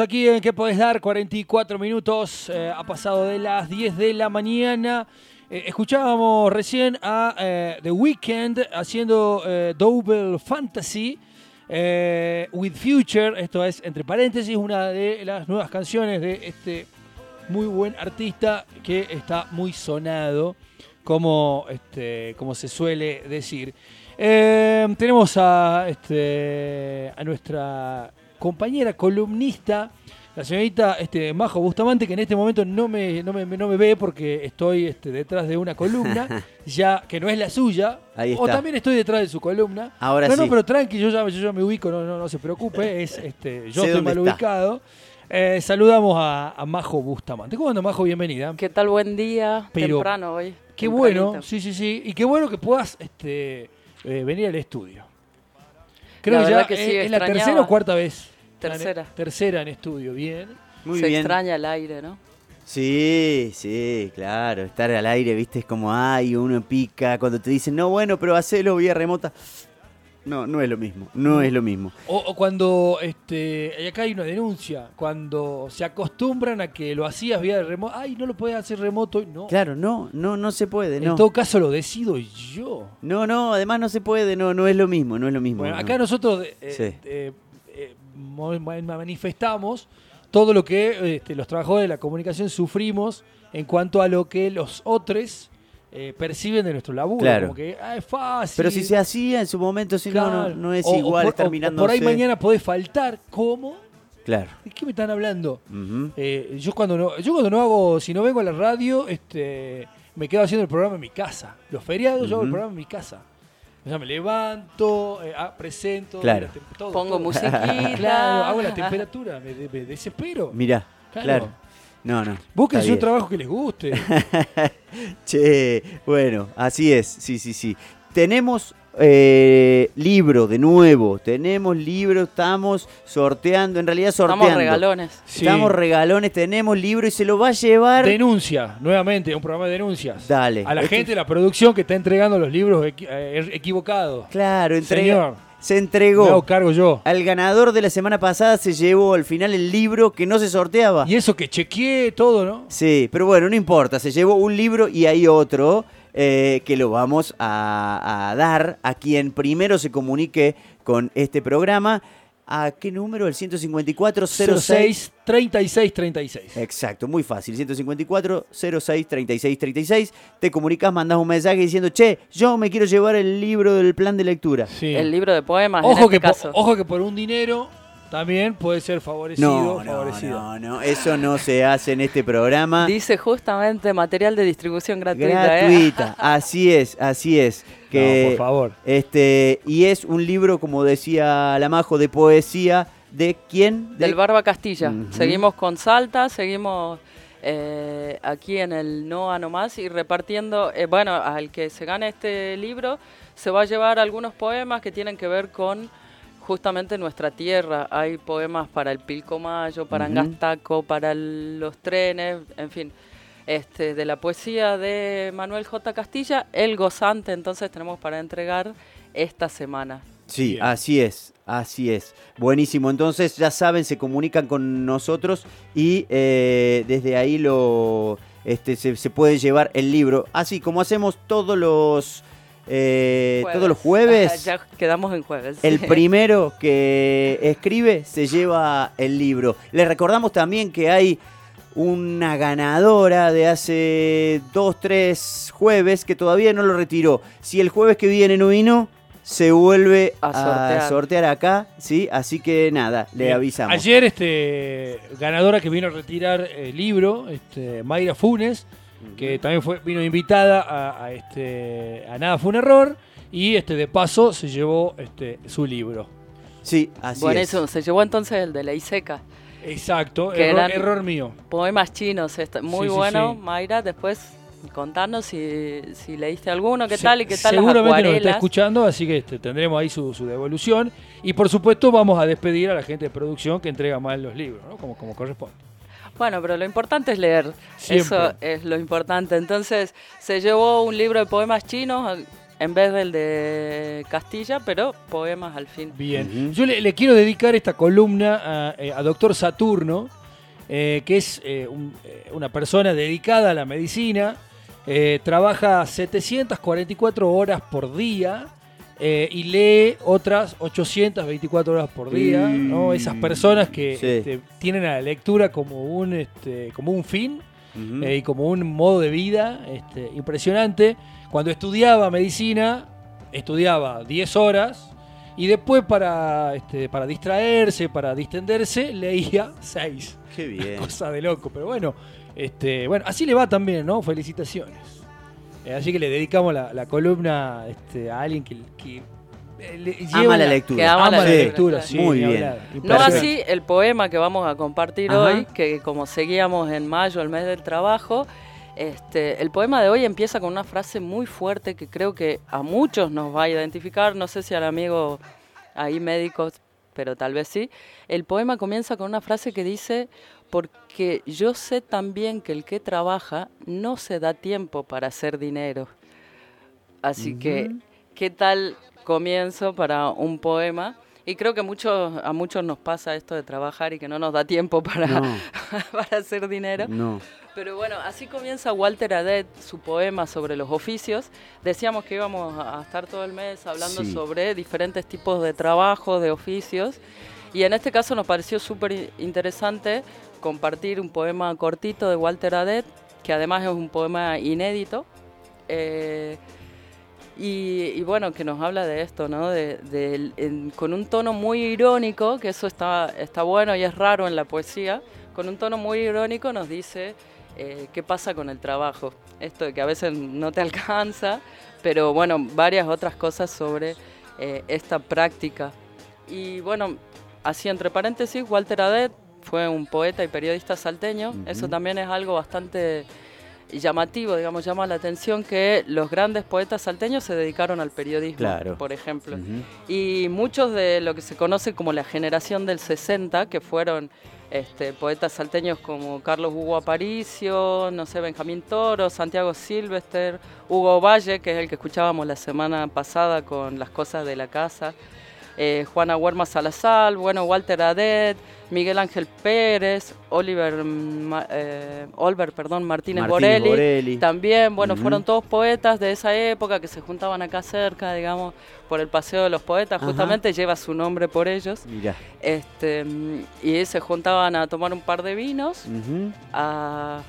Aquí en ¿Qué podés dar? 44 minutos. eh, ha pasado de las 10 de la mañana. Eh, escuchábamos recién a eh, The Weeknd haciendo Double Fantasy with Future. Esto es, entre paréntesis, una de las nuevas canciones de este muy buen artista que está muy sonado, como, este, como se suele decir. Tenemos a, este, a nuestra compañera columnista, la señorita este, Majo Bustamante, que en este momento no me, no me, no me ve porque estoy este, detrás de una columna, ya que no es la suya. Ahí O también estoy detrás de su columna. Ahora no, no, sí. pero tranqui, yo ya, yo ya me ubico, no, no, no se preocupe. Es, este, yo Sé estoy mal está. ubicado. Eh, saludamos a, a Majo Bustamante. ¿Cómo anda, Majo? Bienvenida. ¿Qué tal? Buen día. Pero Temprano hoy. Qué tempranito. bueno, sí, sí, sí. Y qué bueno que puedas este, eh, venir al estudio. Creo La que ya que es, sí, es la tercera o cuarta vez. Tercera. Tercera en estudio, bien. Muy Se bien. extraña el aire, ¿no? Sí, sí, claro. Estar al aire, viste, es como, ay, uno pica. Cuando te dicen, no, bueno, pero hacelo vía remota. No, no es lo mismo. No es lo mismo. O, o cuando, este, y acá hay una denuncia, cuando se acostumbran a que lo hacías vía remoto, ay, no lo puedes hacer remoto, no. Claro, no, no, no se puede, en todo caso lo decido yo. No, no, además no se puede, no, no es lo mismo, no es lo mismo. Bueno, no. acá nosotros eh, Sí. eh, manifestamos todo lo que este, los trabajadores de la comunicación sufrimos en cuanto a lo que los otros eh, perciben de nuestro laburo. Claro. Como que ah, es fácil. Pero si se hacía en su momento, si no, no, es O- igual por, estar o- o mirando. por ahí mañana podés faltar. ¿Cómo? Claro. ¿De qué me están hablando? Eh, yo cuando no, yo cuando no hago, si no vengo a la radio, este, me quedo haciendo el programa en mi casa. Los feriados yo hago el programa en mi casa. O sea, me levanto, eh, ah, presento, Claro. todo, Pongo todo. musiquita. Claro, hago la temperatura, me, de- me desespero. Mirá, Claro. claro. No, no. Búsquense está un trabajo que les guste. Che, bueno, así es, sí, sí, sí. Tenemos eh, libro de nuevo, tenemos libro, estamos sorteando, en realidad sorteando. Estamos regalones. Sí. Estamos regalones, tenemos libro y se lo va a llevar. Denuncia, nuevamente, un programa de denuncias. Dale. A la Esto- gente de la producción que está entregando los libros equi- eh, equivocados. Claro, entrega- Señor, se entregó. hago cargo yo. Al ganador de la semana pasada se llevó al final el libro que no se sorteaba. Y eso que chequeé todo, ¿no? Sí, pero bueno, no importa, se llevó un libro y hay otro eh, que lo vamos a, a dar a quien primero se comunique con este programa. ¿A qué número? El 154 06 06 36 36. Exacto, muy fácil. 154 06 36 36. Te comunicas, mandas un mensaje diciendo, che, yo me quiero llevar el libro del plan de lectura. Sí. El libro de poemas, Ojo, en este que caso. ojo que por un dinero también puede ser favorecido. No, no, favorecido. no, no, eso no se hace en este programa. Dice justamente material de distribución gratuita. ¿eh? Gratuita, así es, así es. Que, No, por favor. Este, y es un libro, como decía Lamajo, de poesía. ¿De quién? De- Del Barba Castilla. Seguimos con Salta, seguimos eh, aquí en el No a No Más y repartiendo, eh, bueno, al que se gane este libro se va a llevar algunos poemas que tienen que ver con justamente nuestra tierra. Hay poemas para el Pilcomayo, para Ujú. Angastaco, para el- los trenes, en fin. Este, de la poesía de Manuel J. Castilla, El Gozante, entonces tenemos para entregar esta semana. Sí, Bien. así es, así es. Buenísimo, entonces ya saben, se comunican con nosotros y eh, desde ahí lo este, se, se puede llevar el libro. Así como hacemos todos los, eh, todos los jueves. ya quedamos en jueves. El primero que escribe se lleva el libro. Les recordamos también que hay una ganadora de hace dos, tres jueves que todavía no lo retiró. Si el jueves que viene no vino, se vuelve A a sortear. sortear, acá, ¿sí? Así que nada, le Bien. avisamos. Ayer, este, ganadora que vino a retirar el libro, este, Mayra Funes, que también fue, vino invitada a, a este, a Nada fue un error, y este, de paso se llevó este, su libro. Sí, así Buenísimo, es. se llevó entonces el de la Iseca. Exacto, Que error, eran- error mío. Poemas chinos, muy Sí, bueno, sí. Mayra. Después contanos si, si leíste alguno, qué Se- tal y qué tal las Seguramente nos está escuchando, así que este, tendremos ahí su, su devolución. Y por supuesto vamos a despedir a la gente de producción que entrega mal los libros, ¿no? como, como corresponde. Bueno, pero lo importante es leer. Siempre. Eso es lo importante. Entonces, se llevó un libro de poemas chinos. en vez del de Castilla, pero poemas al fin. Bien. Yo le, le quiero dedicar esta columna a, eh, a Doctor Saturno, eh, que es eh, un- una persona dedicada a la medicina. eh, trabaja 744 horas por día eh, y lee otras 824 horas por día. ¿no? Esas personas que Sí. este, tienen a la lectura como un, este, como un fin eh, y como un modo de vida este, impresionante. Cuando estudiaba medicina, estudiaba 10 horas y después para, este, para distraerse, para distenderse, leía 6. Qué bien. Cosa de loco, pero bueno, este, bueno, así le va también, ¿no? Felicitaciones. Eh, así que le dedicamos la, la columna este, a alguien que, que, eh, le Ama lleva la lectura. que ama ama la lectura, sí, Muy bien. No así el poema que vamos a compartir Ajá. hoy, que como seguíamos en mayo, el mes del trabajo, este, el poema de hoy empieza con una frase muy fuerte que creo que a muchos nos va a identificar, no sé si al amigo ahí médicos, pero tal vez sí. El poema comienza con una frase que dice, porque yo sé también que el que trabaja no se da tiempo para hacer dinero. Así que. ¿qué tal comienzo para un poema? Y creo que muchos, a muchos nos pasa esto de trabajar y que no nos da tiempo para, No, para hacer dinero. no. Pero bueno, así comienza Walter Adet su poema sobre los oficios. Decíamos que íbamos a estar todo el mes hablando Sí. sobre diferentes tipos de trabajo, de oficios. Y en este caso nos pareció súper interesante compartir un poema cortito de Walter Adet, que además es un poema inédito. Eh, y, y bueno, que nos habla de esto, ¿no? De, del- en- con un tono muy irónico, que eso está, está bueno y es raro en la poesía, con un tono muy irónico nos dice eh, qué pasa con el trabajo. Esto de que a veces no te alcanza, pero bueno, varias otras cosas sobre eh, esta práctica. Y bueno, así entre paréntesis, Walter Adet fue un poeta y periodista salteño. Eso también es algo bastante llamativo, digamos, llama la atención que los grandes poetas salteños se dedicaron al periodismo, Claro. por ejemplo. Y muchos de lo que se conoce como la generación del 60, que fueron este, poetas salteños como Carlos Hugo Aparicio, no sé, Benjamín Toro, Santiago Silvester, Hugo Valle, que es el que escuchábamos la semana pasada con Las Cosas de la Casa, eh, Juana Huerma Salazar, bueno, Walter Adet, Miguel Ángel Pérez, Oliver, eh, Olver, perdón, Martínez, Martínez Borelli, Borelli. también, bueno, fueron todos poetas de esa época que se juntaban acá cerca, digamos, por el Paseo de los Poetas, Ajá. justamente lleva su nombre por ellos. Mirá. Este, y se juntaban a tomar un par de vinos, a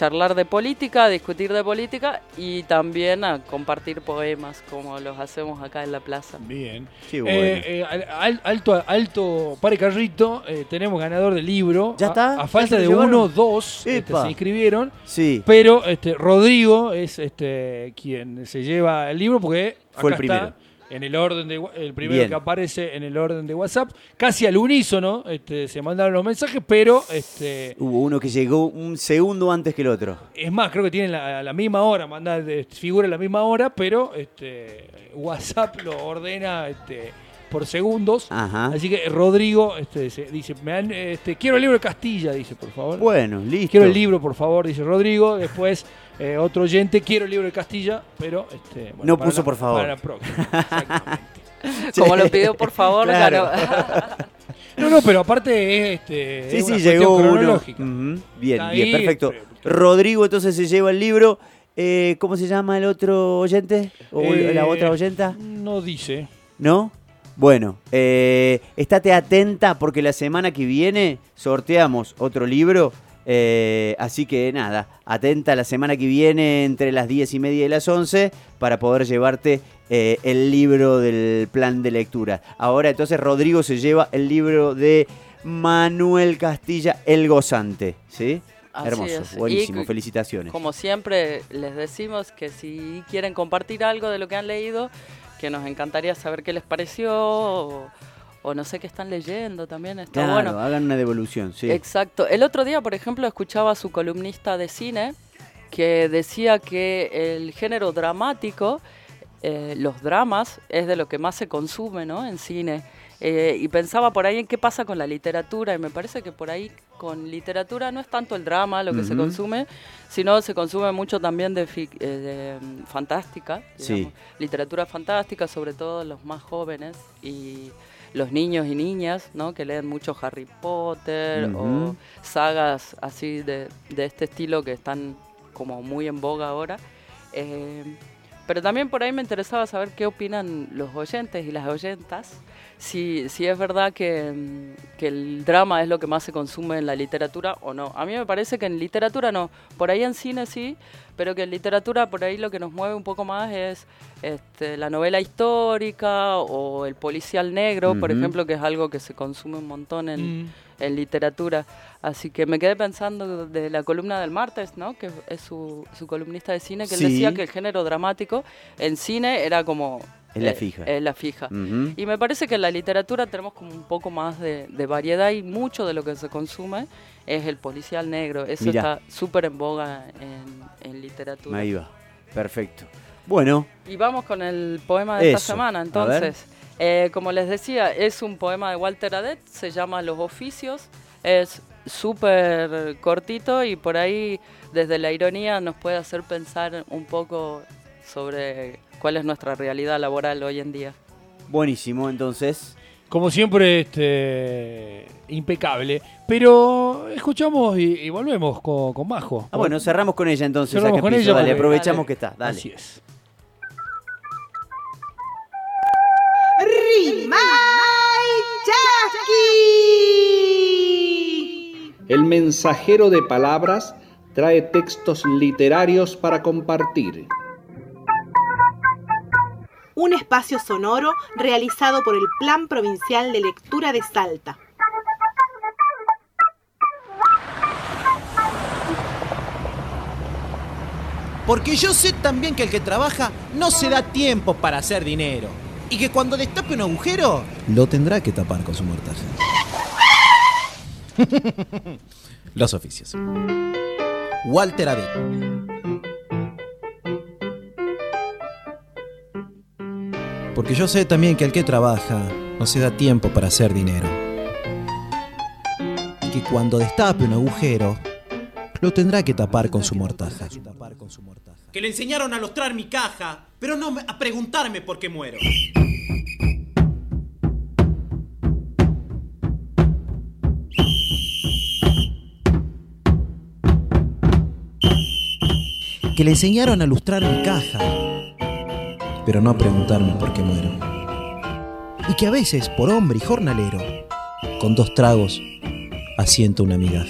charlar de política, a discutir de política y también a compartir poemas como los hacemos acá en la plaza. Bien. Qué bueno. Eh, eh, al- al- alto, alto, pare carrito, eh, tenemos ganador del libro. ¿Ya está? A, ¿Ya falta de llevaron? uno, dos este, se inscribieron. sí. Pero este, Rodrigo es este, quien se lleva el libro porque Fue el primero. está en el orden de el primero Bien. que aparece en el orden de WhatsApp, casi al unísono, este, se mandaron los mensajes, pero este, Hubo uno que llegó un segundo antes que el otro. es más, creo que tienen la, la misma hora, manda, figura la misma hora, pero este, WhatsApp lo ordena este, por segundos. Ajá. Así que Rodrigo este, dice, me han, este, quiero el libro de Castilla, dice, por favor. Bueno, listo. Quiero el libro, por favor, dice Rodrigo. Después, eh, otro oyente, quiero el libro de Castilla, pero... Este, bueno, No para puso la- por favor. Para la próxima, exactamente. Como lo pidió, por favor, Claro. ganó. No, no, pero aparte es, este, Sí, es sí, una llegó uno. Bien, bien, perfecto. pero- Rodrigo entonces se lleva el libro. Eh, ¿Cómo se llama el otro oyente? ¿O Eh, la otra oyenta? No dice. ¿No? Bueno, eh, estate atenta porque la semana que viene sorteamos otro libro. Eh, así que nada, atenta la semana que viene entre las 10 y media y las 11 para poder llevarte eh, el libro del plan de lectura. Ahora entonces Rodrigo se lleva el libro de Manuel Castilla, El Gozante. ¿Sí? Así Hermoso, es. buenísimo, Y felicitaciones. Como siempre, les decimos que si quieren compartir algo de lo que han leído, que nos encantaría saber qué les pareció o, o no sé qué están leyendo también. Está Claro, bueno. hagan una devolución, sí. Exacto. El otro día, por ejemplo, escuchaba a su columnista de cine que decía que el género dramático, eh, los dramas, es de lo que más se consume ¿no? en cine. Eh, y pensaba por ahí en qué pasa con la literatura y me parece que por ahí con literatura no es tanto el drama lo que se consume, sino se consume mucho también de, eh, mm, fantástica, literatura fantástica, sobre todo los más jóvenes y los niños y niñas, ¿no? Que leen mucho Harry Potter o sagas así de, de, este estilo que están como muy en boga ahora. Eh, pero también por ahí me interesaba saber qué opinan los oyentes y las oyentas si, si es verdad que, que, el drama es lo que más se consume en la literatura o no. A mí me parece que en literatura no, por ahí en cine sí, pero que en literatura por ahí lo que nos mueve un poco más es este, la novela histórica o el policial negro, por ejemplo, que es algo que se consume un montón en, mm. En, literatura. Así que me quedé pensando de la columna del martes, ¿no? que es su, su columnista de cine, que él decía que el género dramático en cine era como es la eh, fija. Es la fija. Y me parece que en la literatura tenemos como un poco más de, variedad y mucho de lo que se consume es el policial negro. Eso está súper en boga en, literatura. Ahí va. Perfecto. Bueno. Y vamos con el poema de esta semana. Entonces, eh, como les decía, es un poema de Walter Adet, se llama Los Oficios. Es súper cortito y por ahí, desde la ironía, nos puede hacer pensar un poco sobre cuál es nuestra realidad laboral hoy en día. Buenísimo, entonces. Como siempre, este, impecable. Pero escuchamos y, volvemos con, Majo. Ah, bueno, cerramos con ella entonces. Cerramos con ella. Dale, aprovechamos que está. Dale. Así es. El mensajero de palabras trae textos literarios para compartir un espacio sonoro realizado por el Plan Provincial de Lectura de Salta. Porque yo sé también que el que trabaja no se da tiempo para hacer dinero. Y que cuando destape un agujero, lo tendrá que tapar con su mortaja. Los oficios. Walter Abel. Porque yo sé también que el que trabaja no se da tiempo para hacer dinero. Y que cuando destape un agujero, lo tendrá que tapar con su mortaja. Que le enseñaron a lustrar mi caja, pero no a preguntarme por qué muero. Que le enseñaron a lustrar mi caja, pero no a preguntarme por qué muero. Y que a veces, por hombre y jornalero, con dos tragos, asiento una migaja.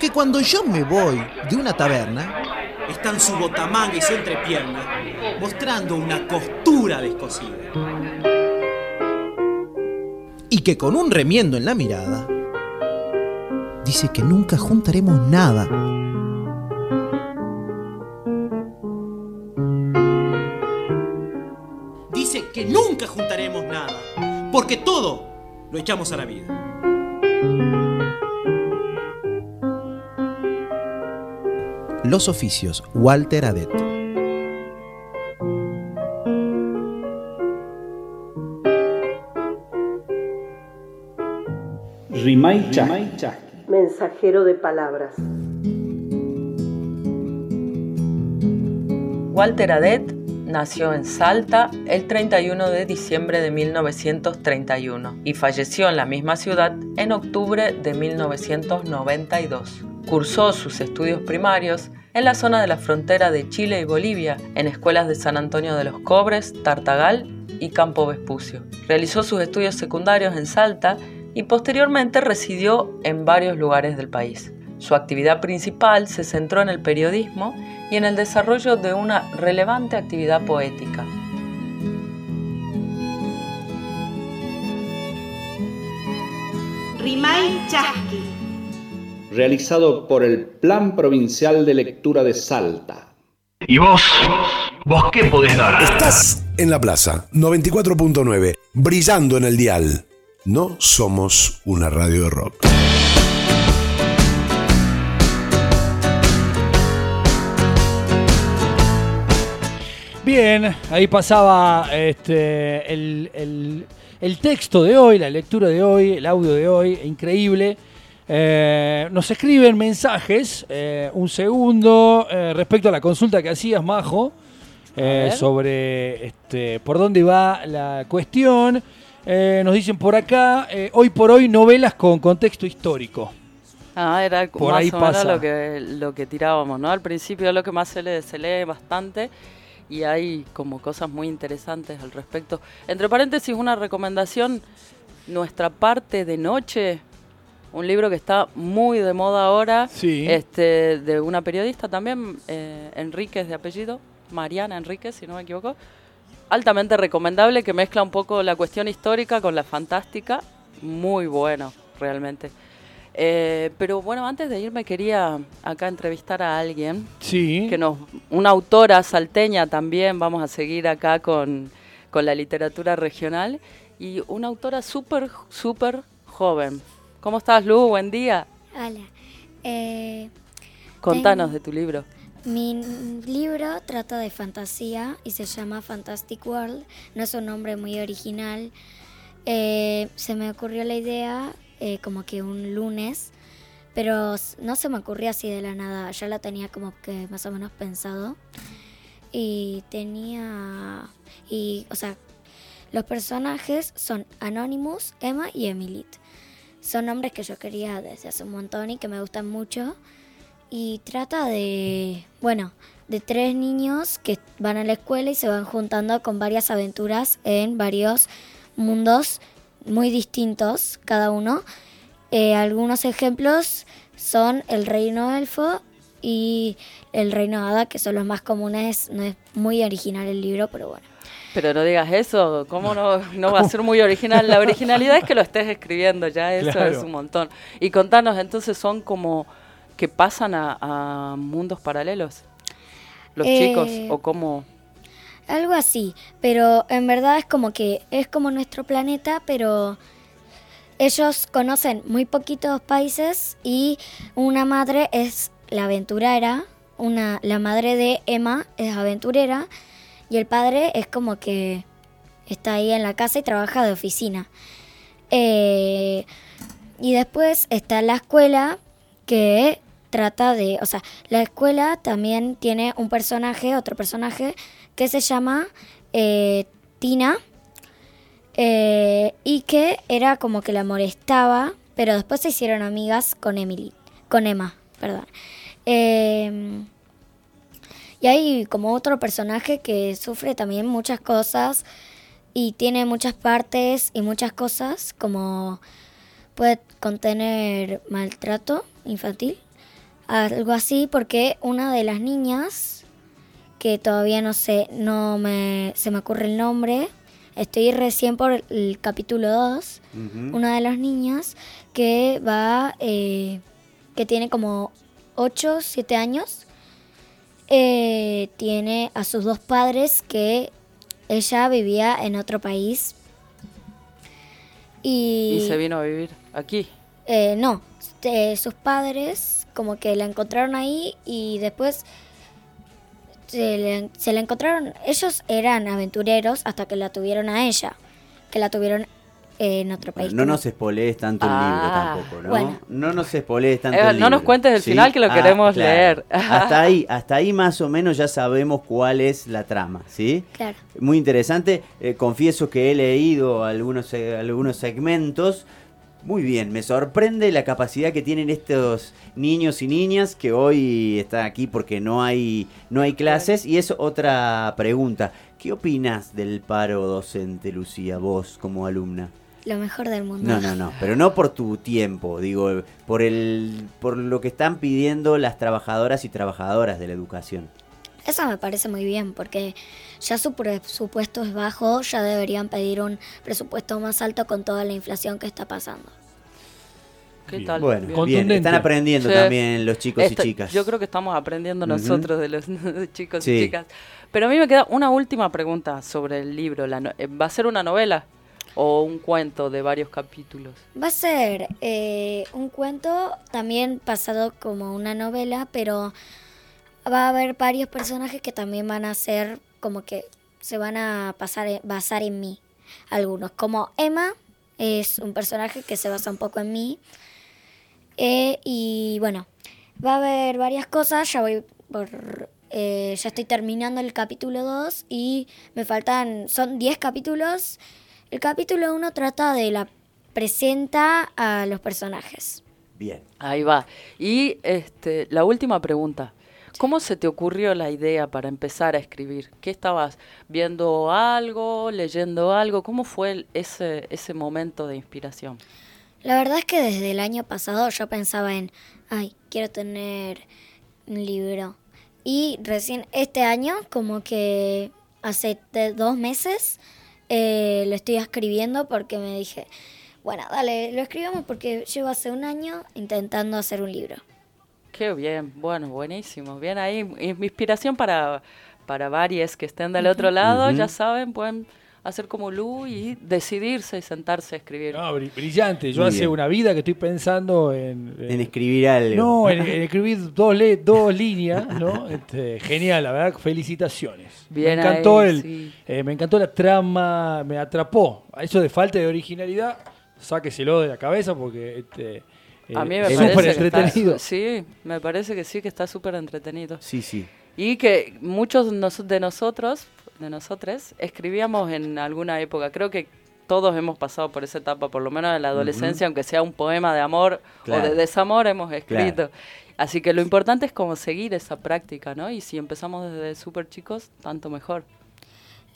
Que cuando yo me voy de una taberna, están su botamanga y su entrepierna, mostrando una costura descosida. Que con un remiendo en la mirada, dice que nunca juntaremos nada. Dice que nunca juntaremos nada, porque todo lo echamos a la vida. Los oficios, Walter Adet. Rimaicha. Mensajero de palabras. Walter Adet nació en Salta el 31 de diciembre de 1931 y falleció en la misma ciudad en octubre de 1992. Cursó sus estudios primarios en la zona de la frontera de Chile y Bolivia, en escuelas de San Antonio de los Cobres, Tartagal y Campo Vespucio. Realizó sus estudios secundarios en Salta y posteriormente residió en varios lugares del país. Su actividad principal se centró en el periodismo y en el desarrollo de una relevante actividad poética. Rimay Chasqui. Realizado por el Plan Provincial de Lectura de Salta. ¿Y vos? ¿Vos qué podés dar? Estás en la plaza 94.9, brillando en el dial. No somos una radio de rock. Bien, ahí pasaba este, el, el, texto de hoy, la lectura de hoy, el audio de hoy, increíble. Eh, nos escriben mensajes, eh, un segundo, eh, respecto a la consulta que hacías, Majo, sobre este, por dónde va la cuestión. Eh, nos dicen por acá, eh, hoy por hoy, novelas con contexto histórico. Ah, era Por más ahí o menos lo que, lo que tirábamos, ¿no? Al principio lo que más se lee, se lee bastante y hay como cosas muy interesantes al respecto. Entre paréntesis, una recomendación, Nuestra parte de noche, un libro que está muy de moda ahora, Sí. este, de una periodista también, eh, Enríquez de apellido, Mariana Enríquez, si no me equivoco. Altamente recomendable, que mezcla un poco la cuestión histórica con la fantástica. Muy bueno, realmente. Eh, pero bueno, antes de irme quería acá entrevistar a alguien Sí. que nos, una autora salteña también, vamos a seguir acá con, con la literatura regional, y una autora súper, súper joven. ¿Cómo estás, Lu? Buen día. Hola. Eh, Contanos Tengo- de tu libro. Mi libro trata de fantasía y se llama Fantastic World. No es un nombre muy original. Eh, se me ocurrió la idea eh, como que un lunes, pero no se me ocurrió así de la nada. Ya la tenía como que más o menos pensado. Y tenía... Y, o sea, los personajes son Anonymous, Emma y Emilit. Son nombres que yo quería desde hace un montón y que me gustan mucho. Y trata de, bueno, de tres niños que van a la escuela y se van juntando con varias aventuras en varios mundos muy distintos cada uno. Eh, algunos ejemplos son el reino elfo y el reino hada, que son los más comunes. No es muy original el libro, pero bueno. Pero no digas eso, ¿cómo no, no va a ser muy original? La originalidad es que lo estés escribiendo, ya eso Claro. es un montón. Y contanos, entonces son como que pasan a, a mundos paralelos, los Eh, chicos, o cómo... Algo así, pero en verdad es como que es como nuestro planeta, pero ellos conocen muy poquitos países y una madre es la aventurera, una la madre de Emma es aventurera y el padre es como que está ahí en la casa y trabaja de oficina. Eh, y después está la escuela que trata de, o sea, la escuela también tiene un personaje, otro personaje que se llama eh, Tina eh, y que era como que la molestaba, pero después se hicieron amigas con Emily, con Emma, perdón. Eh, y hay como otro personaje que sufre también muchas cosas y tiene muchas partes y muchas cosas, como puede contener maltrato infantil, algo así, porque una de las niñas, que todavía no sé, no me, se me ocurre el nombre, estoy recién por el capítulo 2, una de las niñas que va, eh, que tiene como 8, 7 años, eh, tiene a sus dos padres que ella vivía en otro país. Y, Y se vino a vivir aquí. eh, no, eh, sus padres como que la encontraron ahí y después se, le- se la encontraron. Ellos eran aventureros hasta que la tuvieron a ella, que la tuvieron en otro país. no nos espolees tanto el Ah, libro tampoco, ¿no? bueno. No nos espolees tanto Eh, el no libro. nos cuentes el final que lo queremos leer. Hasta ahí, hasta ahí más o menos ya sabemos cuál es la trama, ¿sí? Claro. Muy interesante. Eh, confieso que he leído algunos, eh, algunos segmentos. Muy bien, me sorprende la capacidad que tienen estos niños y niñas que hoy están aquí porque no hay, no hay clases. Y es otra pregunta. ¿Qué opinas del paro docente, Lucía, vos como alumna? Lo mejor del mundo. No, no, no, pero no por tu tiempo, digo, por el por lo que están pidiendo las trabajadoras y trabajadoras de la educación. Eso me parece muy bien, porque ya su presupuesto es bajo, ya deberían pedir un presupuesto más alto con toda la inflación que está pasando. ¿Qué Bien. tal? Bueno, Bien. están aprendiendo Sí. también los chicos y chicas. Yo creo que estamos aprendiendo nosotros de los chicos Sí. y chicas. Pero a mí me queda una última pregunta sobre el libro. La no- eh, ¿Va a ser una novela o un cuento de varios capítulos? Va a ser eh, un cuento también pasado como una novela, pero va a haber varios personajes que también van a ser como que se van a pasar, en- basar en mí. Algunos, como Emma, es un personaje que se basa un poco en mí. Eh, y bueno, va a haber varias cosas. Ya voy por. eh, ya estoy terminando el capítulo 2 y me faltan. Son 10 capítulos. El capítulo 1 trata de la. presenta a los personajes. Bien. Ahí va. Y este, la última pregunta. ¿Cómo se te ocurrió la idea para empezar a escribir? ¿Qué estabas viendo algo, leyendo algo? ¿Cómo fue el- ese, ese momento de inspiración? La verdad es que desde el año pasado yo pensaba en, ay, quiero tener un libro. Y recién este año, como que hace dos meses, eh, lo estoy escribiendo porque me dije, bueno, dale, lo escribamos porque llevo hace un año intentando hacer un libro. Qué bien, bueno, buenísimo. Bien ahí, mi inspiración para, para varias que estén del otro lado, ya saben, pueden hacer como Lu y decidirse y sentarse a escribir. No, brillante. Yo Muy hace bien. una vida que estoy pensando en... En escribir algo. No, en, en escribir dos, le- dos líneas, ¿no? Este, genial, la verdad, felicitaciones. Bien me encantó ahí, el, sí. eh, me encantó la trama, me atrapó. Eso de falta de originalidad, sáqueselo de la cabeza porque este, eh, a mí me parece que está- entretenido. sí, me parece que sí, que está súper entretenido. Sí, sí. Y que muchos de nos- de nosotros, de nosotros, escribíamos en alguna época. Creo que todos hemos pasado por esa etapa, por lo menos en la adolescencia, aunque sea un poema de amor o de desamor, hemos escrito. Claro. Así que lo importante es como seguir esa práctica, ¿no? Y si empezamos desde súper chicos, tanto mejor.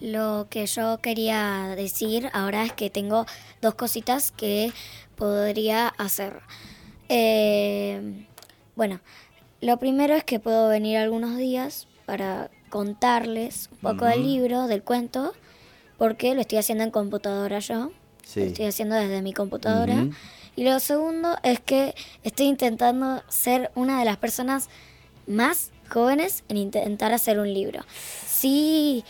Lo que yo quería decir ahora es que tengo dos cositas que podría hacer. Eh, bueno, lo primero es que puedo venir algunos días para contarles un poco del libro, del cuento, porque lo estoy haciendo en computadora yo. Sí. Lo estoy haciendo desde mi computadora. Y lo segundo es que estoy intentando ser una de las personas más jóvenes en intentar hacer un libro. Sí,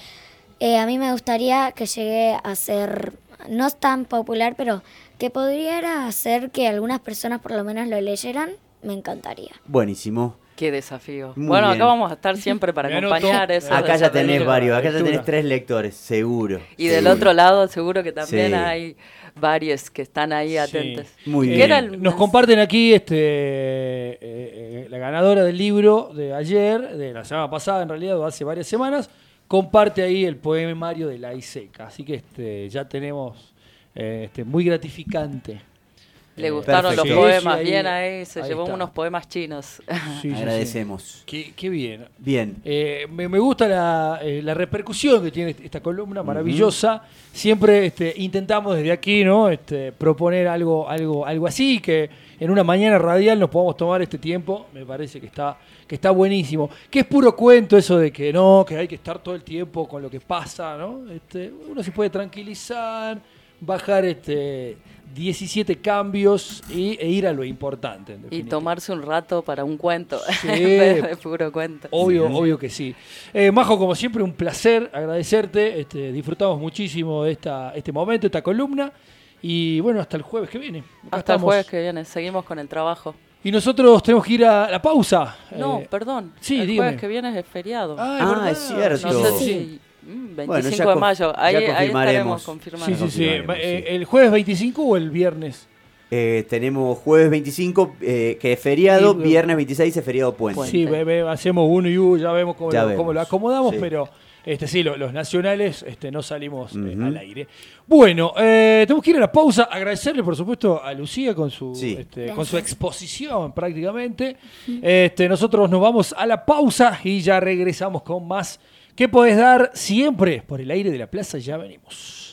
eh, a mí me gustaría que llegue a ser, no tan popular, pero que podría hacer que algunas personas por lo menos lo leyeran, me encantaría. Buenísimo. Qué desafío. Muy bueno, bien. acá vamos a estar siempre para acompañar eso. Acá ya tenés varios, acá ya tenés tres lectores, seguro. Y del otro lado seguro que también Sí. hay varios que están ahí Sí. atentos. Muy ¿Qué bien. el Nos comparten aquí este, eh, eh, la ganadora del libro de ayer, de la semana pasada en realidad, o hace varias semanas, comparte ahí el poemario de la Iseca. Así que este, ya tenemos eh, este, muy gratificante. Le Eh, gustaron perfecto. los poemas, sí, ahí- bien ahí, se ahí llevó está. unos poemas chinos. Sí, sí, sí. Agradecemos. Qué, qué bien. Bien. Eh, me, me gusta la, eh, la repercusión que tiene esta columna, maravillosa. Siempre este, intentamos desde aquí ¿no? este, proponer algo, algo, algo así, que en una mañana radial nos podamos tomar este tiempo. Me parece que está, que está buenísimo. Que es puro cuento eso de que no, que hay que estar todo el tiempo con lo que pasa. ¿no? Este, uno se puede tranquilizar, bajar este, 17 cambios y, e ir a lo importante. en y tomarse un rato para un cuento. Sí. de puro cuento. Obvio, obvio que sí. Eh, Majo, como siempre, un placer agradecerte. Este, disfrutamos muchísimo de esta, este momento, esta columna. Y bueno, hasta el jueves que viene. Acá Hasta el jueves que viene, seguimos con el trabajo. Y nosotros tenemos que ir a la pausa. No, Eh, perdón. sí, el dígame. jueves que viene es feriado. ah, Ah, es cierto. no sé Sí. si 25 Bueno, ya de mayo. Ahí, ya ahí confirmaremos. estaremos Sí, confirmando. sí, sí. Confirmaremos, Eh, sí. ¿El jueves 25 o el viernes? Eh, tenemos jueves 25, eh, que es feriado, Sí, viernes 26 es feriado puente. Sí, ve- hacemos uno y uno, ya vemos cómo, Ya lo, cómo lo vemos. acomodamos, Sí. pero este sí, lo- los nacionales este, no salimos eh, al aire. Bueno, eh, tenemos que ir a la pausa, agradecerle por supuesto a Lucía con su, Sí. este, con su exposición prácticamente. Este, nosotros nos vamos a la pausa y ya regresamos con más. ¿Qué podés dar siempre por el aire de la plaza? Ya venimos.